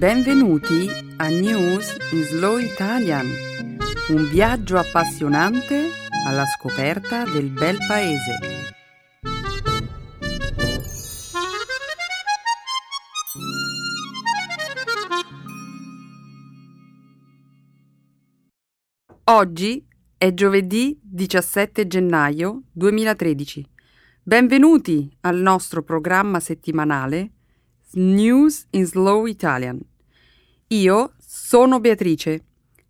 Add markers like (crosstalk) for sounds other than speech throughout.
Benvenuti a News in Slow Italian, un viaggio appassionante alla scoperta del bel paese. Oggi è giovedì 17 gennaio 2013. Benvenuti al nostro programma settimanale News in Slow Italian. Io sono Beatrice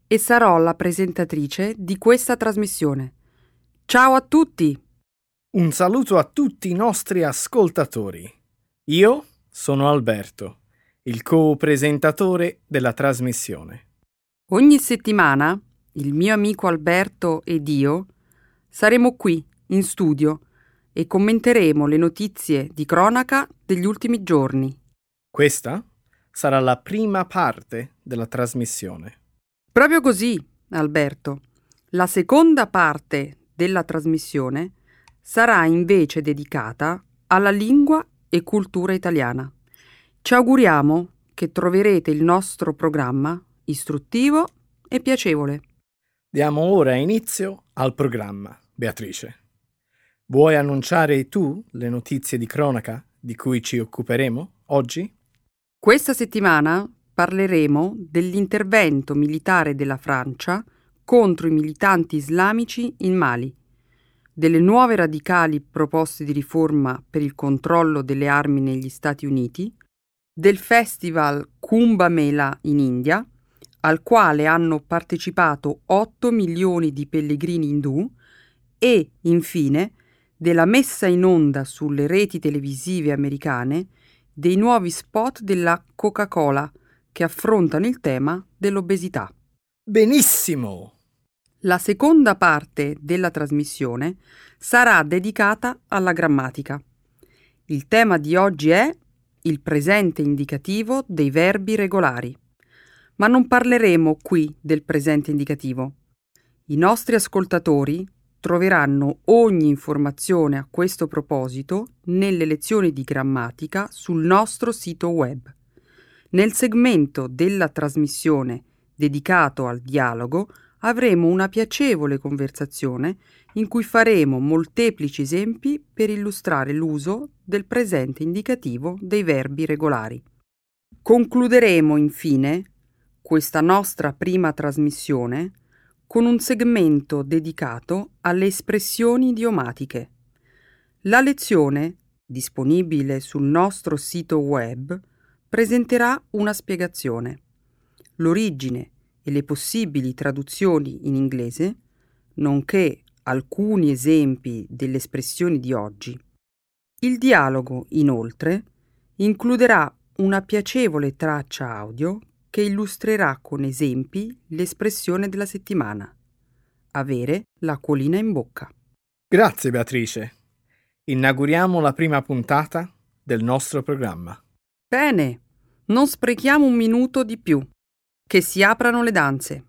e sarò la presentatrice di questa trasmissione. Ciao a tutti! Un saluto a tutti i nostri ascoltatori. Io sono Alberto, il co-presentatore della trasmissione. Ogni settimana il mio amico Alberto ed io saremo qui in studio e commenteremo le notizie di cronaca degli ultimi giorni. Questa sarà la prima parte della trasmissione. Proprio così, Alberto. La seconda parte della trasmissione sarà invece dedicata alla lingua e cultura italiana. Ci auguriamo che troverete il nostro programma istruttivo e piacevole. Diamo ora inizio al programma, Beatrice. Vuoi annunciare tu le notizie di cronaca di cui ci occuperemo oggi? Questa settimana parleremo dell'intervento militare della Francia contro i militanti islamici in Mali, delle nuove radicali proposte di riforma per il controllo delle armi negli Stati Uniti, del festival Kumbh Mela in India, al quale hanno partecipato 8 milioni di pellegrini indù, e, infine, della messa in onda sulle reti televisive americane dei nuovi spot della Coca-Cola che affrontano il tema dell'obesità. Benissimo! La seconda parte della trasmissione sarà dedicata alla grammatica. Il tema di oggi è il presente indicativo dei verbi regolari. Ma non parleremo qui del presente indicativo. I nostri ascoltatori troveranno ogni informazione a questo proposito nelle lezioni di grammatica sul nostro sito web. Nel segmento della trasmissione dedicato al dialogo avremo una piacevole conversazione in cui faremo molteplici esempi per illustrare l'uso del presente indicativo dei verbi regolari. Concluderemo infine questa nostra prima trasmissione con un segmento dedicato alle espressioni idiomatiche. La lezione, disponibile sul nostro sito web, presenterà una spiegazione, l'origine e le possibili traduzioni in inglese, nonché alcuni esempi delle espressioni di oggi. Il dialogo, inoltre, includerà una piacevole traccia audio che illustrerà con esempi l'espressione della settimana. Avere l'acquolina in bocca. Grazie Beatrice. Inauguriamo la prima puntata del nostro programma. Bene, non sprechiamo un minuto di più. Che si aprano le danze.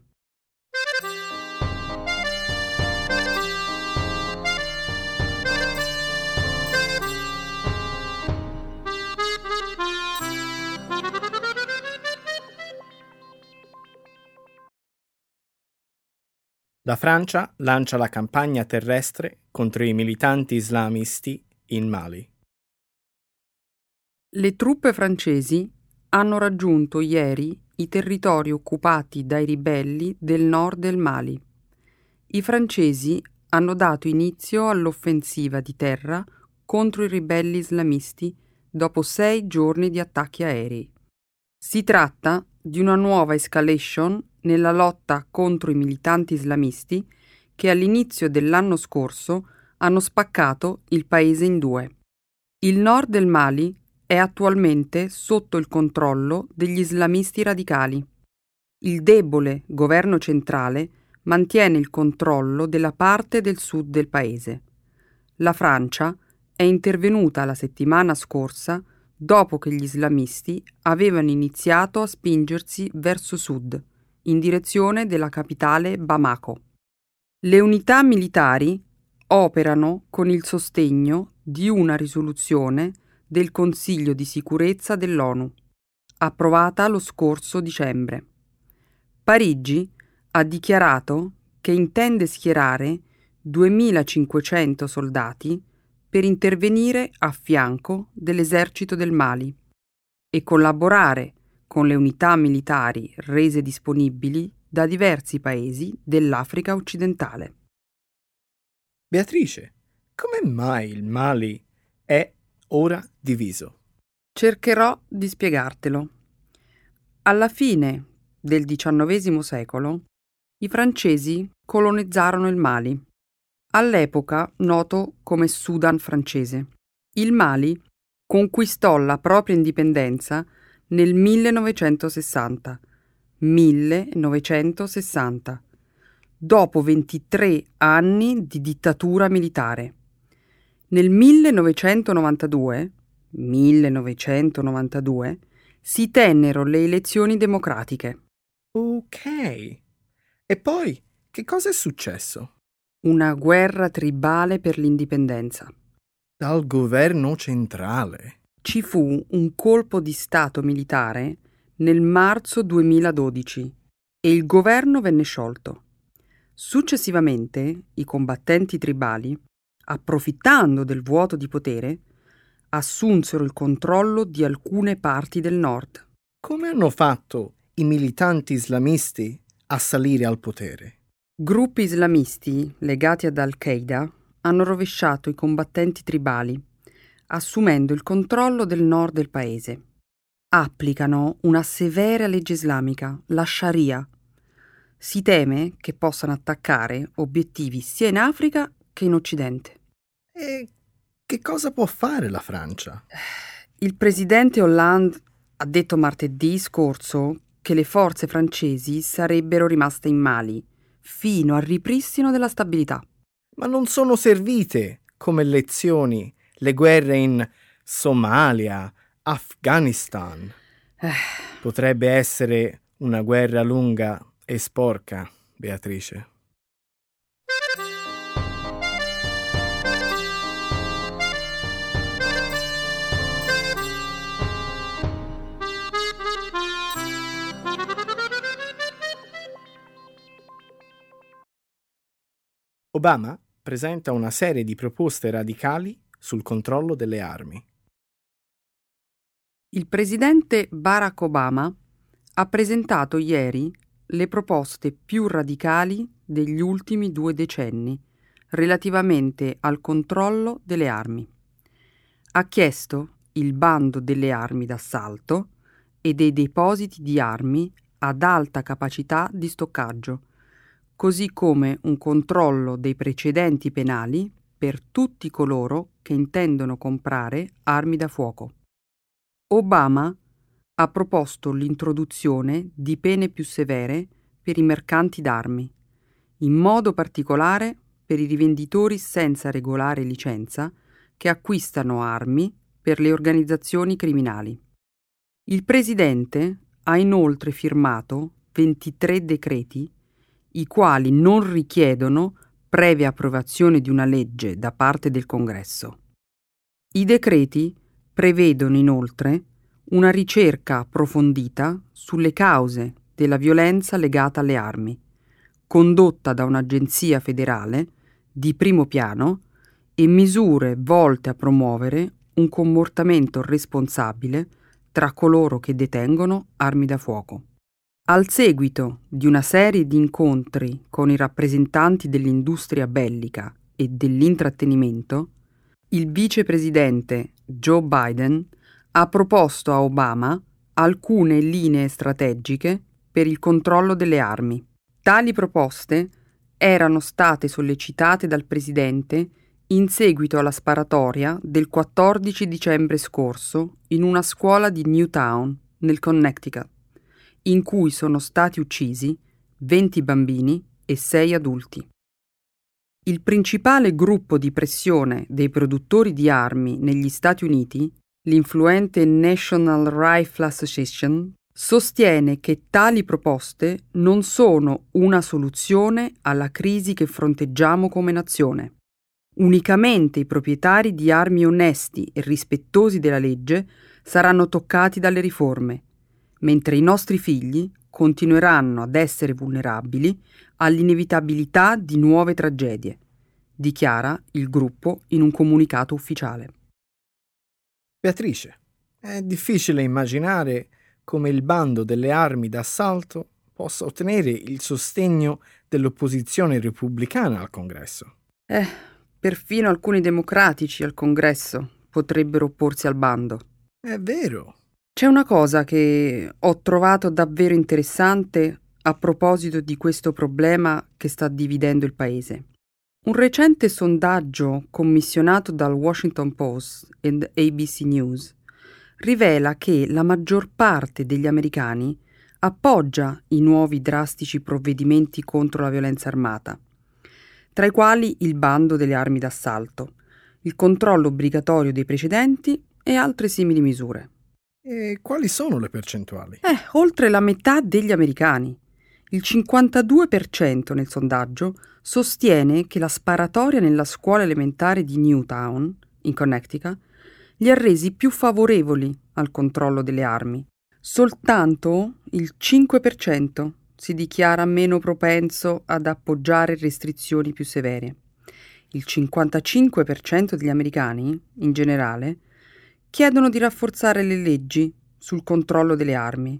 La Francia lancia la campagna terrestre contro i militanti islamisti in Mali. Le truppe francesi hanno raggiunto ieri i territori occupati dai ribelli del nord del Mali. I francesi hanno dato inizio all'offensiva di terra contro i ribelli islamisti dopo sei giorni di attacchi aerei. Si tratta di una nuova escalation nella lotta contro i militanti islamisti che all'inizio dell'anno scorso hanno spaccato il paese in due. Il nord del Mali è attualmente sotto il controllo degli islamisti radicali. Il debole governo centrale mantiene il controllo della parte del sud del paese. La Francia è intervenuta la settimana scorsa dopo che gli islamisti avevano iniziato a spingersi verso sud in direzione della capitale Bamako. Le unità militari operano con il sostegno di una risoluzione del Consiglio di sicurezza dell'ONU. approvata lo scorso dicembre. Parigi ha dichiarato che intende schierare 2500 soldati per intervenire a fianco dell'esercito del Mali e collaborare con le unità militari rese disponibili da diversi paesi dell'Africa occidentale. Beatrice, come mai il Mali è ora diviso? Cercherò di spiegartelo. Alla fine del XIX secolo, i francesi colonizzarono il Mali, all'epoca noto come Sudan francese. Il Mali conquistò la propria indipendenza nel 1960. 1960, dopo 23 anni di dittatura militare. Nel 1992, 1992 si tennero le elezioni democratiche. Ok. E poi, che cosa è successo? Una guerra tribale per l'indipendenza. Dal governo centrale. Ci fu un colpo di Stato militare nel marzo 2012 e il governo venne sciolto. Successivamente i combattenti tribali, approfittando del vuoto di potere, assunsero il controllo di alcune parti del nord. Come hanno fatto i militanti islamisti a salire al potere. Gruppi islamisti legati ad Al-Qaeda hanno rovesciato i combattenti tribali, assumendo il controllo del nord del paese. Applicano una severa legge islamica, la Sharia. Si teme che possano attaccare obiettivi sia in Africa che in Occidente. E che cosa può fare la Francia? Il presidente Hollande ha detto martedì scorso che le forze francesi sarebbero rimaste in Mali fino al ripristino della stabilità. Ma non sono servite come lezioni le guerre in Somalia, Afghanistan. Eh. Potrebbe essere una guerra lunga e sporca, Beatrice. Obama presenta una serie di proposte radicali sul controllo delle armi. Il presidente Barack Obama ha presentato ieri le proposte più radicali degli ultimi due decenni relativamente al controllo delle armi. Ha chiesto il bando delle armi d'assalto e dei depositi di armi ad alta capacità di stoccaggio così come un controllo dei precedenti penali per tutti coloro che intendono comprare armi da fuoco. Obama ha proposto l'introduzione di pene più severe per i mercanti d'armi, in modo particolare per i rivenditori senza regolare licenza che acquistano armi per le organizzazioni criminali. Il Presidente ha inoltre firmato 23 decreti i quali non richiedono previa approvazione di una legge da parte del Congresso. I decreti prevedono inoltre una ricerca approfondita sulle cause della violenza legata alle armi, condotta da un'agenzia federale di primo piano e misure volte a promuovere un comportamento responsabile tra coloro che detengono armi da fuoco. Al seguito di una serie di incontri con i rappresentanti dell'industria bellica e dell'intrattenimento, il vicepresidente Joe Biden ha proposto a Obama alcune linee strategiche per il controllo delle armi. Tali proposte erano state sollecitate dal presidente in seguito alla sparatoria del 14 dicembre scorso in una scuola di Newtown, nel Connecticut in cui sono stati uccisi 20 bambini e 6 adulti. Il principale gruppo di pressione dei produttori di armi negli Stati Uniti, l'influente National Rifle Association, sostiene che tali proposte non sono una soluzione alla crisi che fronteggiamo come nazione. Unicamente i proprietari di armi onesti e rispettosi della legge saranno toccati dalle riforme mentre i nostri figli continueranno ad essere vulnerabili all'inevitabilità di nuove tragedie, dichiara il gruppo in un comunicato ufficiale. Beatrice, è difficile immaginare come il bando delle armi d'assalto possa ottenere il sostegno dell'opposizione repubblicana al Congresso. Eh, perfino alcuni democratici al Congresso potrebbero opporsi al bando. È vero. C'è una cosa che ho trovato davvero interessante a proposito di questo problema che sta dividendo il paese. Un recente sondaggio commissionato dal Washington Post ed ABC News rivela che la maggior parte degli americani appoggia i nuovi drastici provvedimenti contro la violenza armata, tra i quali il bando delle armi d'assalto, il controllo obbligatorio dei precedenti e altre simili misure. E quali sono le percentuali? Eh, oltre la metà degli americani. Il 52% nel sondaggio sostiene che la sparatoria nella scuola elementare di Newtown, in Connecticut, li ha resi più favorevoli al controllo delle armi. Soltanto il 5% si dichiara meno propenso ad appoggiare restrizioni più severe. Il 55% degli americani, in generale, chiedono di rafforzare le leggi sul controllo delle armi.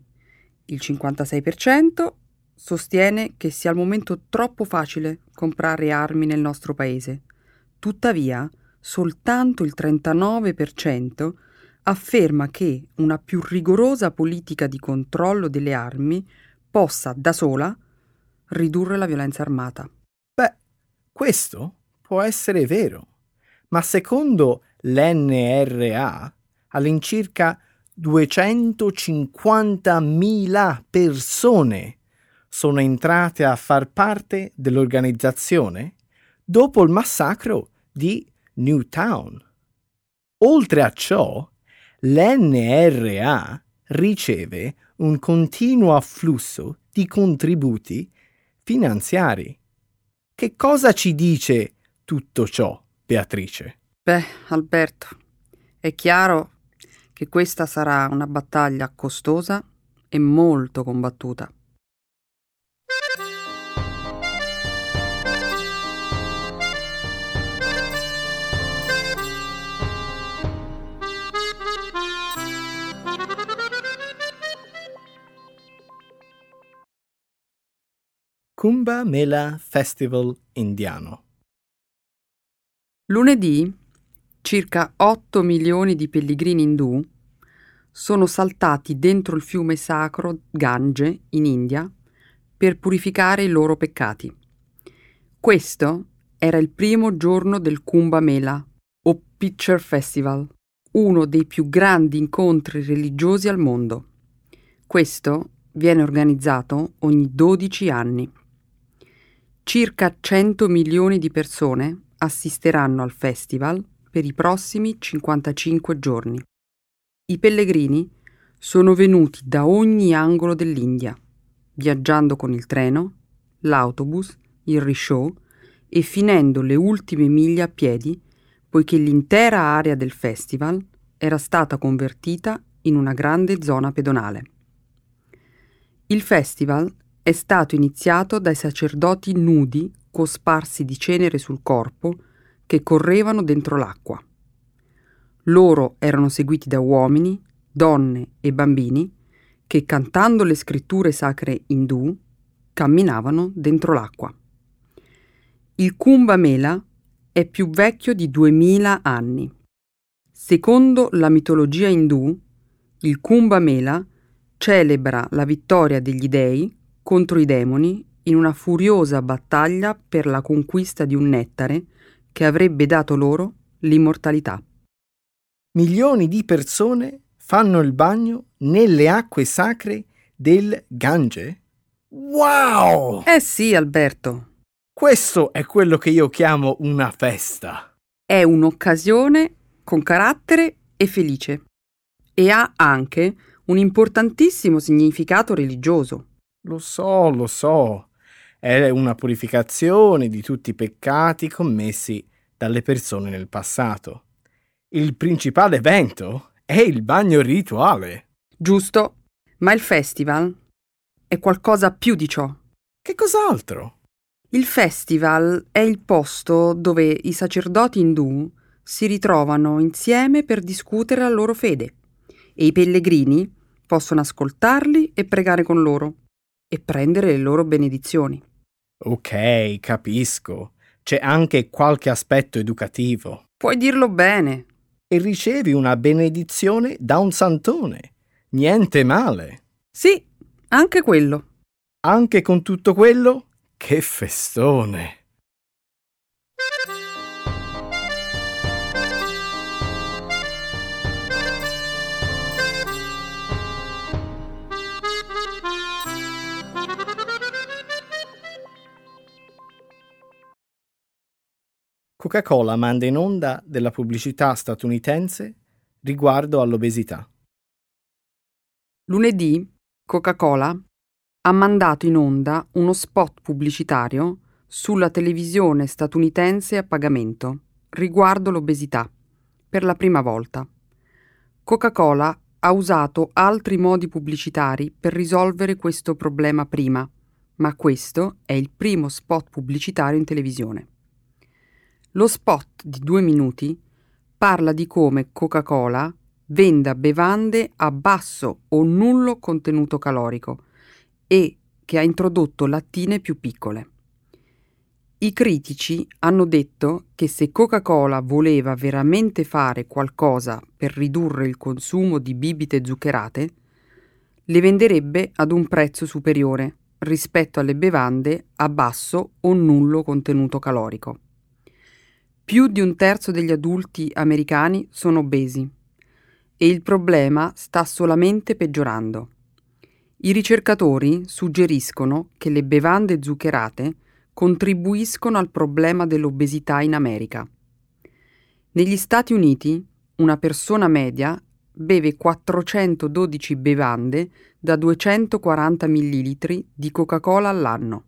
Il 56% sostiene che sia al momento troppo facile comprare armi nel nostro paese. Tuttavia, soltanto il 39% afferma che una più rigorosa politica di controllo delle armi possa da sola ridurre la violenza armata. Beh, questo può essere vero, ma secondo l'NRA all'incirca 250.000 persone sono entrate a far parte dell'organizzazione dopo il massacro di Newtown. Oltre a ciò, l'NRA riceve un continuo afflusso di contributi finanziari. Che cosa ci dice tutto ciò, Beatrice? Beh, Alberto, è chiaro che questa sarà una battaglia costosa e molto combattuta. Kumbh Mela Festival indiano. Lunedì circa 8 milioni di pellegrini indù sono saltati dentro il fiume sacro Gange in India per purificare i loro peccati. Questo era il primo giorno del Kumbh Mela o Picture Festival, uno dei più grandi incontri religiosi al mondo. Questo viene organizzato ogni 12 anni. Circa 100 milioni di persone assisteranno al festival per i prossimi 55 giorni. I pellegrini sono venuti da ogni angolo dell'India, viaggiando con il treno, l'autobus, il risciò e finendo le ultime miglia a piedi, poiché l'intera area del festival era stata convertita in una grande zona pedonale. Il festival è stato iniziato dai sacerdoti nudi cosparsi di cenere sul corpo che correvano dentro l'acqua. Loro erano seguiti da uomini, donne e bambini che cantando le scritture sacre indù camminavano dentro l'acqua. Il Kumbh Mela è più vecchio di duemila anni. Secondo la mitologia indù, il Kumbh Mela celebra la vittoria degli dei contro i demoni in una furiosa battaglia per la conquista di un nettare che avrebbe dato loro l'immortalità. Milioni di persone fanno il bagno nelle acque sacre del Gange? Wow! Eh sì, Alberto. Questo è quello che io chiamo una festa. È un'occasione con carattere e felice. E ha anche un importantissimo significato religioso. Lo so, lo so. È una purificazione di tutti i peccati commessi dalle persone nel passato. Il principale evento è il bagno rituale. Giusto, Ma il festival è qualcosa più di ciò. Che cos'altro? Il festival è il posto dove i sacerdoti indù si ritrovano insieme per discutere la loro fede e i pellegrini possono ascoltarli e pregare con loro e prendere le loro benedizioni. Ok, capisco. C'è anche qualche aspetto educativo. Puoi dirlo bene. E ricevi una benedizione da un santone. Niente male. Sì, anche quello. Anche con tutto quello? Che festone! Coca-Cola manda in onda della pubblicità statunitense riguardo all'obesità. Lunedì Coca-Cola ha mandato in onda uno spot pubblicitario sulla televisione statunitense a pagamento riguardo l'obesità per la prima volta. Coca-Cola ha usato altri modi pubblicitari per risolvere questo problema prima, ma questo è il primo spot pubblicitario in televisione. Lo spot di due minuti parla di come Coca-Cola venda bevande a basso o nullo contenuto calorico e che ha introdotto lattine più piccole. I critici hanno detto che se Coca-Cola voleva veramente fare qualcosa per ridurre il consumo di bibite zuccherate, le venderebbe ad un prezzo superiore rispetto alle bevande a basso o nullo contenuto calorico. Più di un terzo degli adulti americani sono obesi e il problema sta solamente peggiorando. I ricercatori suggeriscono che le bevande zuccherate contribuiscono al problema dell'obesità in America. Negli Stati Uniti una persona media beve 412 bevande da 240 ml di Coca-Cola all'anno.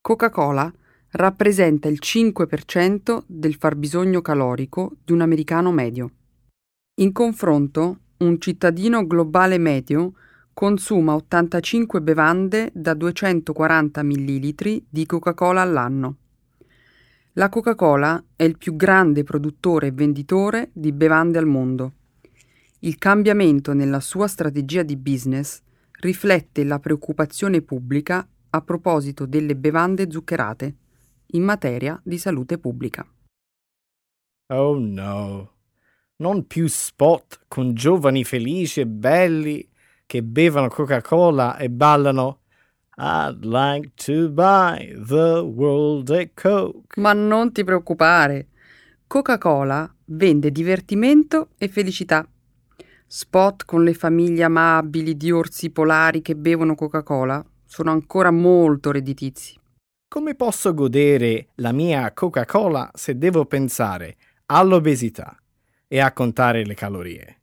Coca-Cola rappresenta il 5% del fabbisogno calorico di un americano medio. In confronto, un cittadino globale medio consuma 85 bevande da 240 ml di Coca-Cola all'anno. La Coca-Cola è il più grande produttore e venditore di bevande al mondo. Il cambiamento nella sua strategia di business riflette la preoccupazione pubblica a proposito delle bevande zuccherate in materia di salute pubblica. Oh no, non più spot con giovani felici e belli che bevono Coca-Cola e ballano I'd like to buy the world a Coke. Ma non ti preoccupare, Coca-Cola vende divertimento e felicità. Spot con le famiglie amabili di orsi polari che bevono Coca-Cola sono ancora molto redditizi. Come posso godere la mia Coca-Cola se devo pensare all'obesità e a contare le calorie?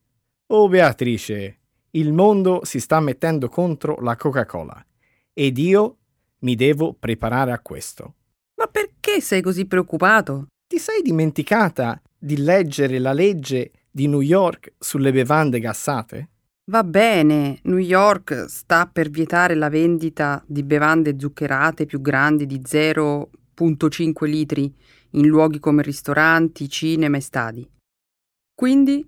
Oh Beatrice, il mondo si sta mettendo contro la Coca-Cola ed io mi devo preparare a questo. Ma perché sei così preoccupato? Ti sei dimenticata di leggere la legge di New York sulle bevande gassate? Va bene, New York sta per vietare la vendita di bevande zuccherate più grandi di 0,5 litri in luoghi come ristoranti, cinema e stadi. Quindi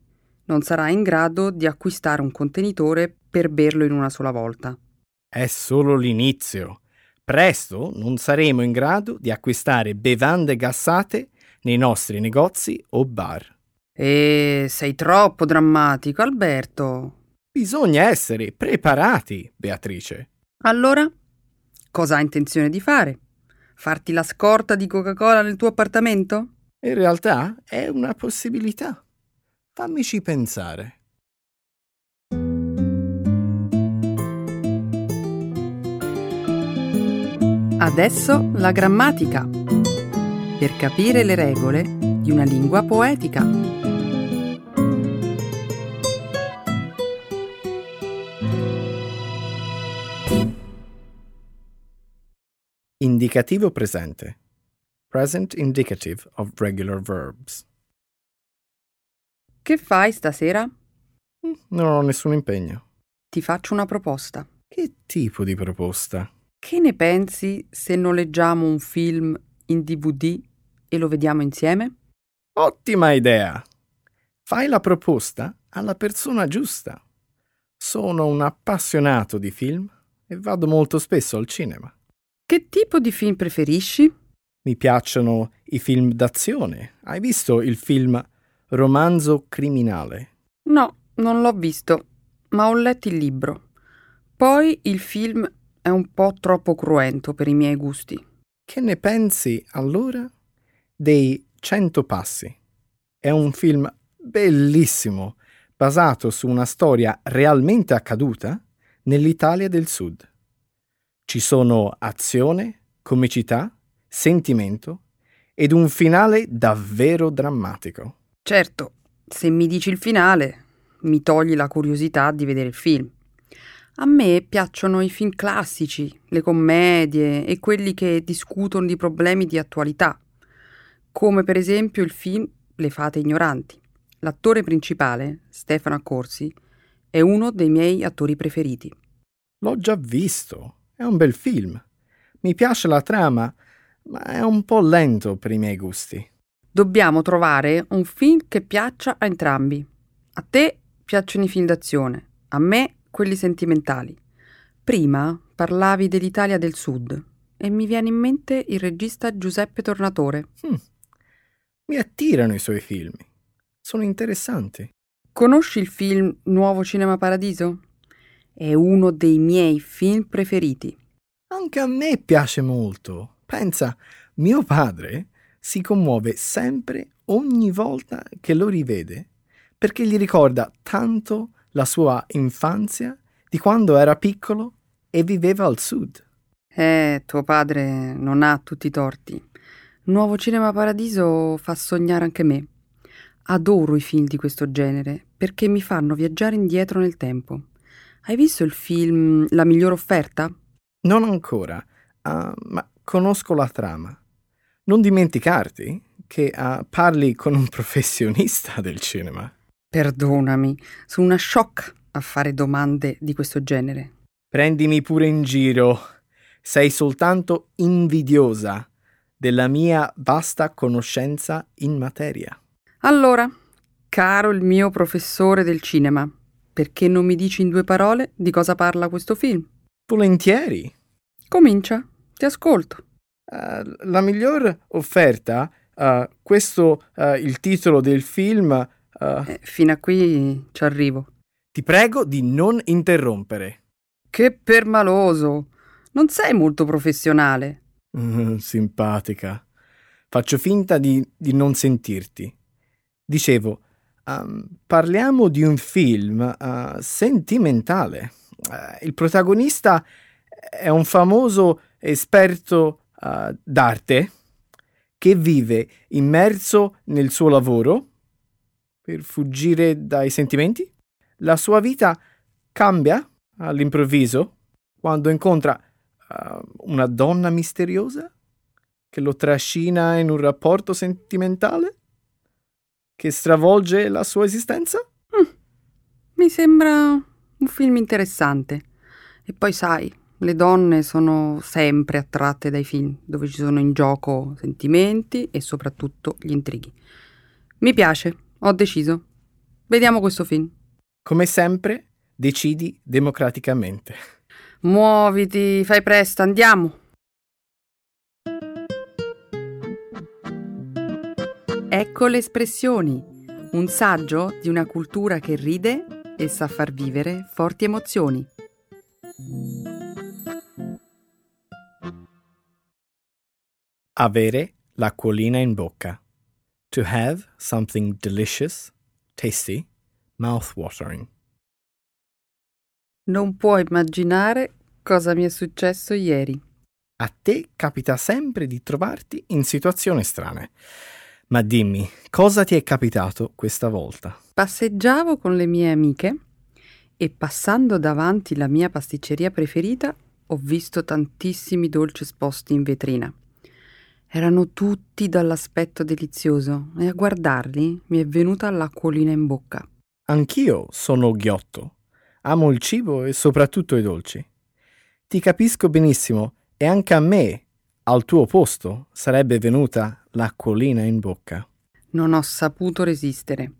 non sarà in grado di acquistare un contenitore per berlo in una sola volta. È solo l'inizio. Presto non saremo in grado di acquistare bevande gassate nei nostri negozi o bar. E sei troppo drammatico, Alberto. Bisogna essere preparati, Beatrice. Allora, cosa hai intenzione di fare? Farti la scorta di Coca-Cola nel tuo appartamento? In realtà è una possibilità. Fammici pensare. Adesso la grammatica. Per capire le regole di una lingua poetica. Indicativo presente. Present indicative of regular verbs. Che fai stasera? Mm, non ho nessun impegno. ti faccio una proposta. Che tipo di proposta? Che ne pensi se noleggiamo un film in DVD e lo vediamo insieme? Ottima idea! Fai la proposta alla persona giusta. Sono un appassionato di film e vado molto spesso al cinema. Che tipo di film preferisci? Mi piacciono i film d'azione. Hai visto il film Romanzo criminale? No, non l'ho visto, ma ho letto il libro. Poi il film è un po' troppo cruento per i miei gusti. Che ne pensi allora dei Cento Passi? È un film bellissimo, basato su una storia realmente accaduta nell'Italia del Sud. Ci sono azione, comicità, sentimento ed un finale davvero drammatico. Certo, se mi dici il finale, mi togli la curiosità di vedere il film. A me piacciono i film classici, le commedie e quelli che discutono di problemi di attualità, come per esempio il film Le fate ignoranti. L'attore principale, Stefano Accorsi, è uno dei miei attori preferiti. L'ho già visto, è un bel film. Mi piace la trama, ma è un po' lento per i miei gusti. Dobbiamo trovare un film che piaccia a entrambi. A te piacciono i film d'azione, a me quelli sentimentali. Prima parlavi dell'Italia del Sud e mi viene in mente il regista Giuseppe Tornatore. Hmm. Mi attirano i suoi film. Sono interessanti. Conosci il film Nuovo Cinema Paradiso? È uno dei miei film preferiti. Anche a me piace molto. Pensa, mio padre si commuove sempre ogni volta che lo rivede perché gli ricorda tanto la sua infanzia di quando era piccolo e viveva al sud. Eh, tuo padre non ha tutti i torti. Nuovo Cinema Paradiso fa sognare anche me. Adoro i film di questo genere perché mi fanno viaggiare indietro nel tempo. Hai visto il film La migliore offerta? Non ancora, uh, ma conosco la trama. Non dimenticarti che uh, parli con un (laughs) professionista del cinema. Perdonami, sono una shock a fare domande di questo genere. Prendimi pure in giro. Sei soltanto invidiosa della mia vasta conoscenza in materia. Allora, caro il mio professore del cinema, perché non mi dici in due parole di cosa parla questo film? Volentieri. Comincia, ti ascolto. Uh, la miglior offerta, uh, questo uh, il titolo del film eh, fino a qui ci arrivo. Ti prego di non interrompere. Che permaloso! Non sei molto professionale. Mm, simpatica. Faccio finta di, di, non sentirti. Dicevo, um, parliamo di un film uh, sentimentale. Uh, il protagonista è un famoso esperto uh, d'arte che vive immerso nel suo lavoro per fuggire dai sentimenti? La sua vita cambia all'improvviso quando incontra una donna misteriosa che lo trascina in un rapporto sentimentale che stravolge la sua esistenza? Mm. Mi sembra un film interessante. E poi sai, le donne sono sempre attratte dai film dove ci sono in gioco sentimenti e soprattutto gli intrighi. Mi piace, ho deciso. Vediamo questo film. Come sempre, decidi democraticamente. Muoviti, fai presto, andiamo. Ecco le espressioni, un saggio di una cultura che ride e sa far vivere forti emozioni. Avere l'acquolina in bocca. To have something delicious, tasty, mouth-watering. Non puoi immaginare cosa mi è successo ieri. A te capita sempre di trovarti in situazioni strane. Ma dimmi, cosa ti è capitato questa volta? Passeggiavo con le mie amiche e passando davanti la mia pasticceria preferita ho visto tantissimi dolci esposti in vetrina. Erano tutti dall'aspetto delizioso e a guardarli mi è venuta l'acquolina in bocca. Anch'io sono ghiotto. Amo il cibo e soprattutto i dolci. Ti capisco benissimo e anche a me, al tuo posto, sarebbe venuta l'acquolina in bocca. Non ho saputo resistere.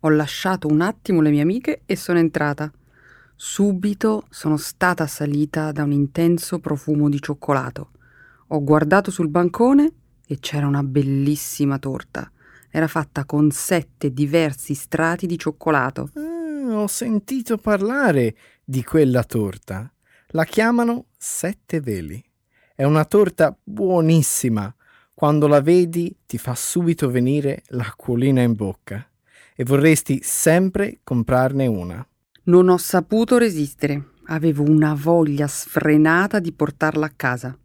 Ho lasciato un attimo le mie amiche e sono entrata. Subito sono stata assalita da un intenso profumo di cioccolato. Ho guardato sul bancone e c'era una bellissima torta. Era fatta con sette diversi strati di cioccolato. Ah, ho sentito parlare di quella torta. La chiamano sette veli. È una torta buonissima. Quando la vedi ti fa subito venire l'acquolina in bocca e vorresti sempre comprarne una. Non ho saputo resistere. Avevo una voglia sfrenata di portarla a casa.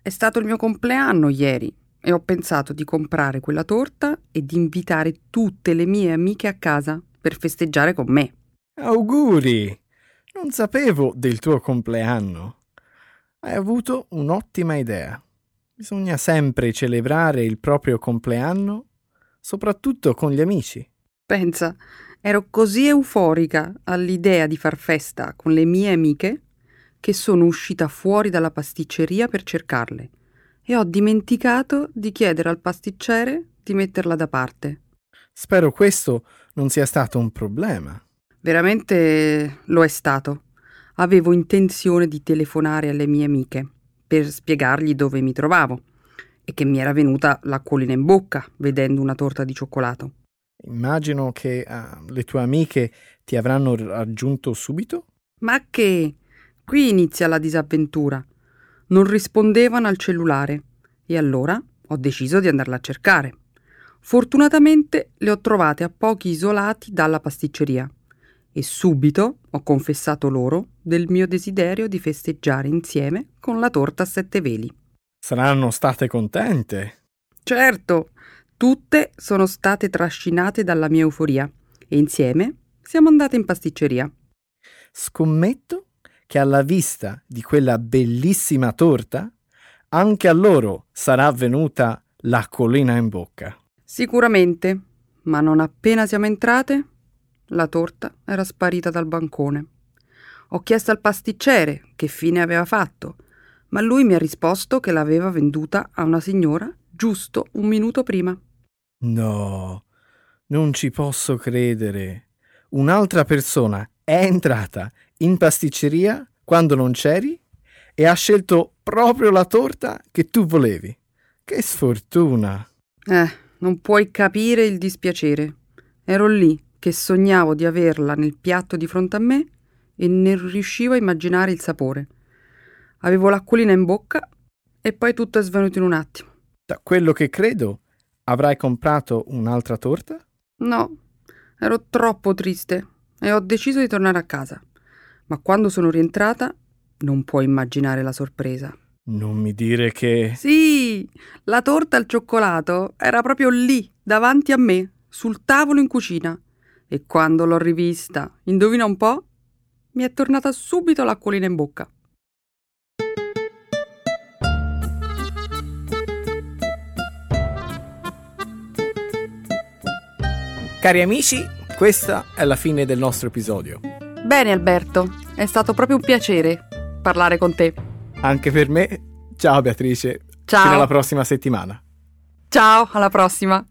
È stato il mio compleanno ieri e ho pensato di comprare quella torta e di invitare tutte le mie amiche a casa per festeggiare con me. Auguri! Non sapevo del tuo compleanno. Hai avuto un'ottima idea. Bisogna sempre celebrare il proprio compleanno, soprattutto con gli amici. Pensa, ero così euforica all'idea di far festa con le mie amiche che sono uscita fuori dalla pasticceria per cercarle e ho dimenticato di chiedere al pasticcere di metterla da parte. Spero questo non sia stato un problema. Veramente lo è stato. Avevo intenzione di telefonare alle mie amiche per spiegargli dove mi trovavo e che mi era venuta l'acquolina in bocca vedendo una torta di cioccolato. Immagino che uh, le tue amiche ti avranno raggiunto subito? Ma che? Qui inizia la disavventura. Non rispondevano al cellulare e allora ho deciso di andarla a cercare. Fortunatamente le ho trovate a pochi isolati dalla pasticceria e subito ho confessato loro del mio desiderio di festeggiare insieme con la torta a sette veli. Saranno state contente. Certo, tutte sono state trascinate dalla mia euforia e insieme siamo andate in pasticceria. Scommetto che alla vista di quella bellissima torta, anche a loro sarà venuta l'acquolina in bocca. Sicuramente, ma non appena siamo entrate, la torta era sparita dal bancone. Ho chiesto al pasticcere che fine aveva fatto, ma lui mi ha risposto che l'aveva venduta a una signora giusto un minuto prima. No, non ci posso credere. Un'altra persona è entrata in pasticceria quando non c'eri e ha scelto proprio la torta che tu volevi. Che sfortuna! Eh, non puoi capire il dispiacere. Ero lì che sognavo di averla nel piatto di fronte a me e non riuscivo a immaginare il sapore. Avevo l'acquolina in bocca e poi tutto è svenuto in un attimo. Da quello che credo, avrai comprato un'altra torta? No, ero troppo triste e ho deciso di tornare a casa. Ma quando sono rientrata, non puoi immaginare la sorpresa. Non mi dire che... Sì, la torta al cioccolato era proprio lì, davanti a me, sul tavolo in cucina. E quando l'ho rivista, indovina un po', mi è tornata subito l'acquolina in bocca. Cari amici, questa è la fine del nostro episodio. Bene Alberto, è stato proprio un piacere parlare con te. Anche per me. Ciao Beatrice. Ciao. Fino alla prossima settimana. Ciao, alla prossima.